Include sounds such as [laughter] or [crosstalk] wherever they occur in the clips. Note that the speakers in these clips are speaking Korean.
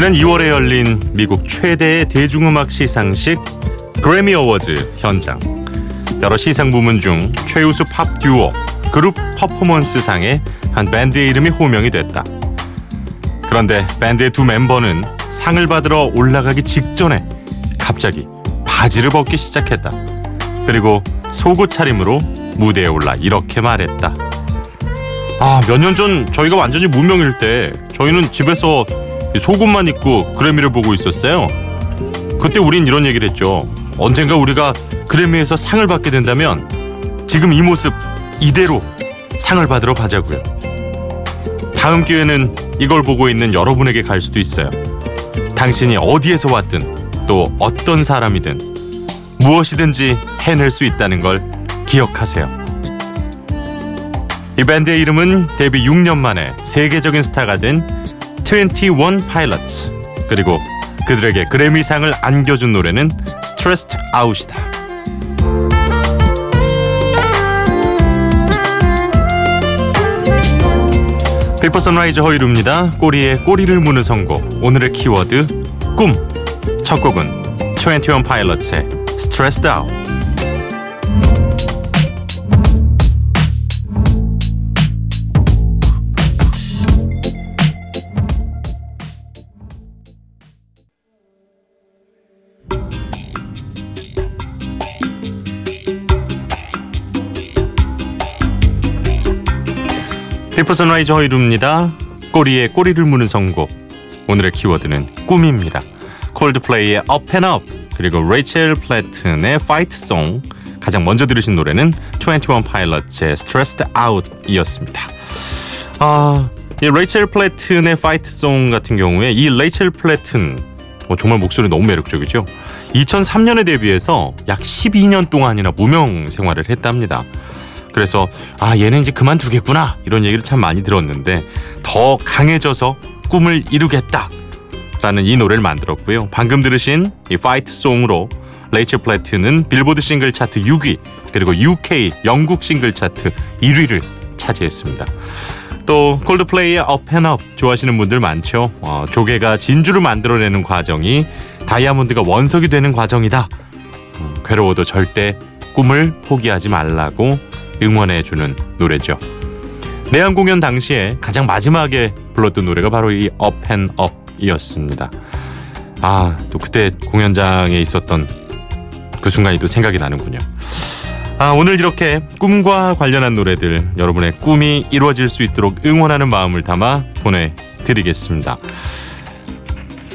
지난 2월에 열린 미국 최대의 대중음악 시상식 그래미 어워즈 현장. 여러 시상 부문 중 최우수 팝 듀오 그룹 퍼포먼스상에 한 밴드의 이름이 호명이 됐다. 그런데 밴드의 두 멤버는 상을 받으러 올라가기 직전에 갑자기 바지를 벗기 시작했다. 그리고 속옷 차림으로 무대에 올라 이렇게 말했다. 아, 몇 년 전 저희가 완전히 무명일 때 저희는 집에서 속옷만 입고 그래미를 보고 있었어요. 그때 우린 이런 얘기를 했죠. 언젠가 우리가 그래미에서 상을 받게 된다면 지금 이 모습 이대로 상을 받으러 가자고요. 다음 기회는 이걸 보고 있는 여러분에게 갈 수도 있어요. 당신이 어디에서 왔든 또 어떤 사람이든 무엇이든지 해낼 수 있다는 걸 기억하세요. 이 밴드의 이름은 데뷔 6년 만에 세계적인 스타가 된 21 Pilots 그리고 그들에게 그래미상을 안겨준 노래는 Stressed Out이다. 비포 선라이즈 허일후입니다. 꼬리에 꼬리를 무는 선곡 오늘의 키워드 꿈. 첫 곡은 21 Pilots의 Stressed Out. 페이퍼 선라이즈 허이루입니다. 꼬리에 꼬리를 무는 선곡. 오늘의 키워드는 꿈입니다. 콜드플레이의 Up and Up 그리고 레이첼 플래튼의 Fight Song 가장 먼저 들으신 노래는 21 Pilots의 Stressed Out이었습니다. 아, 이 레이첼 플래튼의 Fight Song 같은 경우에 이 레이첼 플래튼 어, 정말 목소리 너무 매력적이죠. 2003년에 데뷔해서 약 12년 동안이나 무명 생활을 했답니다. 그래서 아 얘는 이제 그만두겠구나. 이런 얘기를 참 많이 들었는데 더 강해져서 꿈을 이루겠다 라는 이 노래를 만들었고요. 방금 들으신 이 Fight Song으로 레이첼 플래튼은 빌보드 싱글 차트 6위 그리고 UK 영국 싱글 차트 1위를 차지했습니다. 또 콜드플레이의 Up and Up 좋아하시는 분들 많죠? 어, 조개가 진주를 만들어내는 과정이 다이아몬드가 원석이 되는 과정이다. 음, 괴로워도 절대 꿈을 포기하지 말라고 응원해주는 노래죠. 내한 공연 당시에 가장 마지막에 불렀던 노래가 바로 이 업앤업이었습니다. 아, 또 그때 공연장에 있었던 그 순간이 또 생각이 나는군요. 아, 오늘 이렇게 꿈과 관련한 노래들 여러분의 꿈이 이루어질 수 있도록 응원하는 마음을 담아 보내드리겠습니다.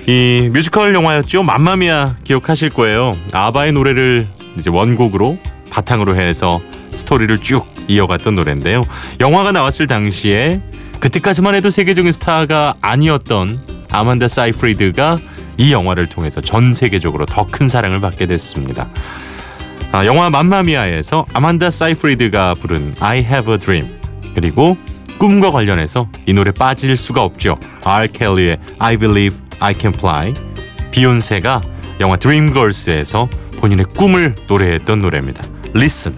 이 뮤지컬 영화였죠. 맘마미아 기억하실 거예요. 아바의 노래를 이제 원곡으로 바탕으로 해서 스토리를 쭉 이어갔던 노래인데요. 영화가 나왔을 당시에 그때까지만 해도 세계적인 스타가 아니었던 아만다 사이프리드가 이 영화를 통해서 전 세계적으로 더 큰 사랑을 받게 됐습니다. 아, 영화 맘마미아에서 아만다 사이프리드가 부른 I Have a Dream 그리고 꿈과 관련해서 이 노래 빠질 수가 없죠. R. 켈리의 I Believe I Can Fly 비욘세가 영화 드림걸스에서 본인의 꿈을 노래했던 노래입니다. Listen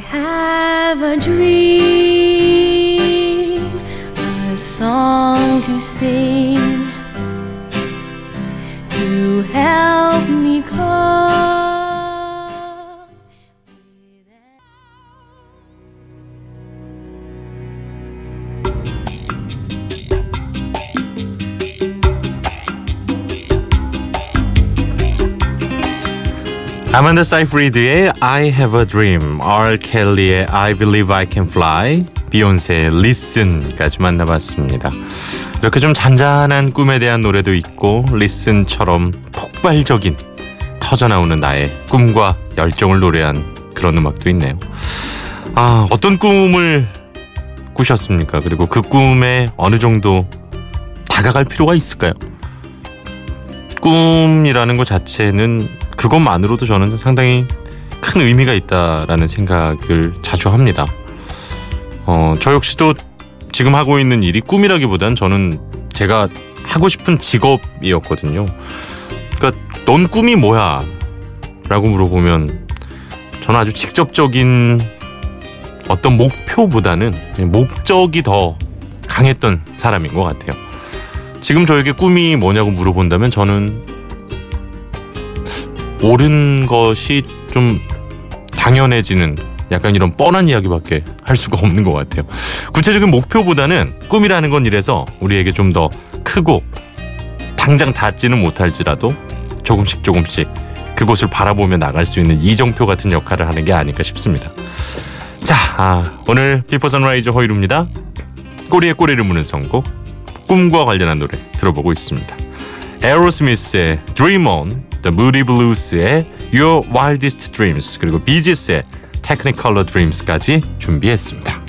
have a dream, 아만다 사이프리드의 I Have a Dream, R. 켈리의 I Believe I Can Fly, 비욘세의 Listen까지 만나봤습니다. 이렇게 좀 잔잔한 꿈에 대한 노래도 있고 Listen처럼 폭발적인 터져나오는 나의 꿈과 열정을 노래한 그런 음악도 있네요. 아 어떤 꿈을 꾸셨습니까? 그리고 그 꿈에 어느 정도 다가갈 필요가 있을까요? 꿈이라는 것 자체는 그것만으로도 저는 상당히 큰 의미가 있다라는 생각을 자주 합니다. 어, 저 역시도 지금 하고 있는 일이 꿈이라기보단 저는 제가 하고 싶은 직업이었거든요. 그러니까 넌 꿈이 뭐야? 라고 물어보면 저는 아주 직접적인 어떤 목표보다는 목적이 더 강했던 사람인 것 같아요. 지금 저에게 꿈이 뭐냐고 물어본다면 저는 옳은 것이 좀 당연해지는 약간 이런 뻔한 이야기밖에 할 수가 없는 것 같아요. 구체적인 목표보다는 꿈이라는 건 이래서 우리에게 좀 더 크고 당장 닿지는 못할지라도 조금씩 조금씩 그곳을 바라보며 나갈 수 있는 이정표 같은 역할을 하는 게 아닐까 싶습니다. 자, 아, 오늘 비포 선라이즈 허일후입니다. 꼬리에 꼬리를 무는 선곡 꿈과 관련한 노래 들어보고 있습니다. 에어로스미스의 Dream On, The Moody Blues의 Your Wildest Dreams 그리고 비지스의 Technicolor Dreams까지 준비했습니다.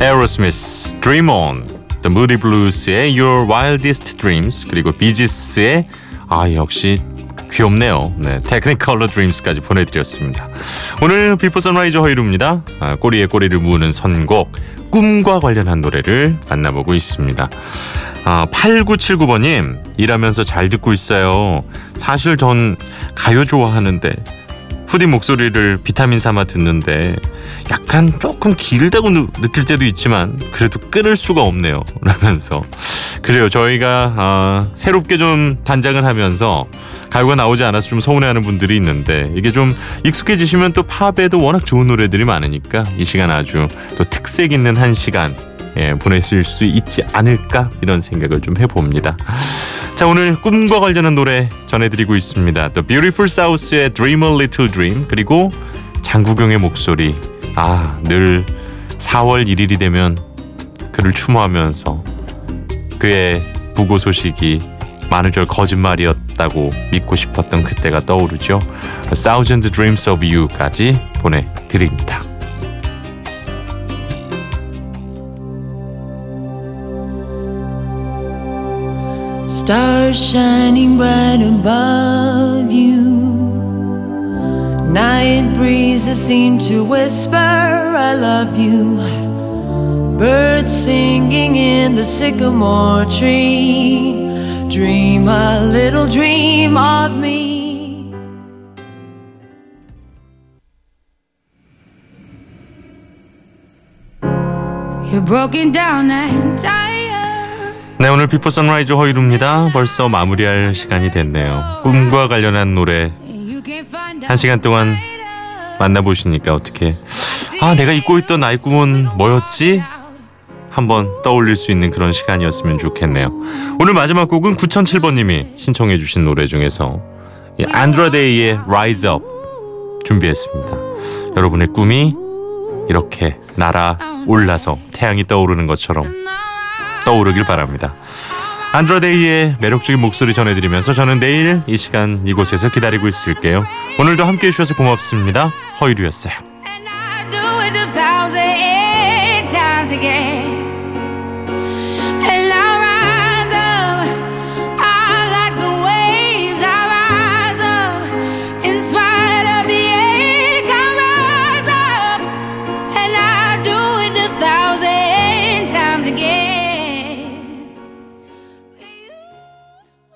에어로스미스 Dream On, The Moody Blues의 Your Wildest Dreams 그리고 비지스의 아 역시 귀엽네요. 네, Technicolor Dreams까지 보내드렸습니다. 오늘 비포 선라이즈 허일후입니다. 아, 꼬리에 꼬리를 무는 선곡 꿈과 관련한 노래를 만나보고 있습니다. 아, 8979번님 일하면서 잘 듣고 있어요. 사실 전 가요 좋아하는데 후디 목소리를 비타민 삼아 듣는데 약간 조금 길다고 느, 느낄 때도 있지만 그래도 끊을 수가 없네요. [laughs] 라면서 그래요. 저희가 아, 새롭게 좀 단장을 하면서 가요가 나오지 않아서 좀 서운해하는 분들이 있는데 이게 좀 익숙해지시면 또 팝에도 워낙 좋은 노래들이 많으니까 이 시간 아주 또 특색 있는 한 시간 예, 보내실 수 있지 않을까 이런 생각을 좀 해봅니다. 자 오늘 꿈과 관련한 노래 전해드리고 있습니다. The Beautiful South의 Dream a Little Dream 그리고 장국영의 목소리 아 늘 4월 1일이 되면 그를 추모하면서 그의 부고 소식이 만우절 거짓말이었다고 믿고 싶었던 그때가 떠오르죠. A Thousand Dreams of You까지 보내드립니다. Stars shining bright above you. Night breezes seem to whisper, I love you. Birds singing in the sycamore tree. Dream a little dream of me. You're broken down and tired. 네 오늘 비포 선라이즈 허이루입니다. 벌써 마무리할 시간이 됐네요. 꿈과 관련한 노래 한 시간 동안 만나보시니까 어떻게 아 내가 잊고 있던 나의 꿈은 뭐였지? 한번 떠올릴 수 있는 그런 시간이었으면 좋겠네요. 오늘 마지막 곡은 9007번님이 신청해 주신 노래 중에서 이 안드라데이의 Rise Up 준비했습니다. 여러분의 꿈이 이렇게 날아 올라서 태양이 떠오르는 것처럼 떠오르길 바랍니다. 안드라데이의 매력적인 목소리 전해드리면서 저는 내일 이 시간 이곳에서 기다리고 있을게요. 오늘도 함께해 주셔서 고맙습니다. 허이루였어요.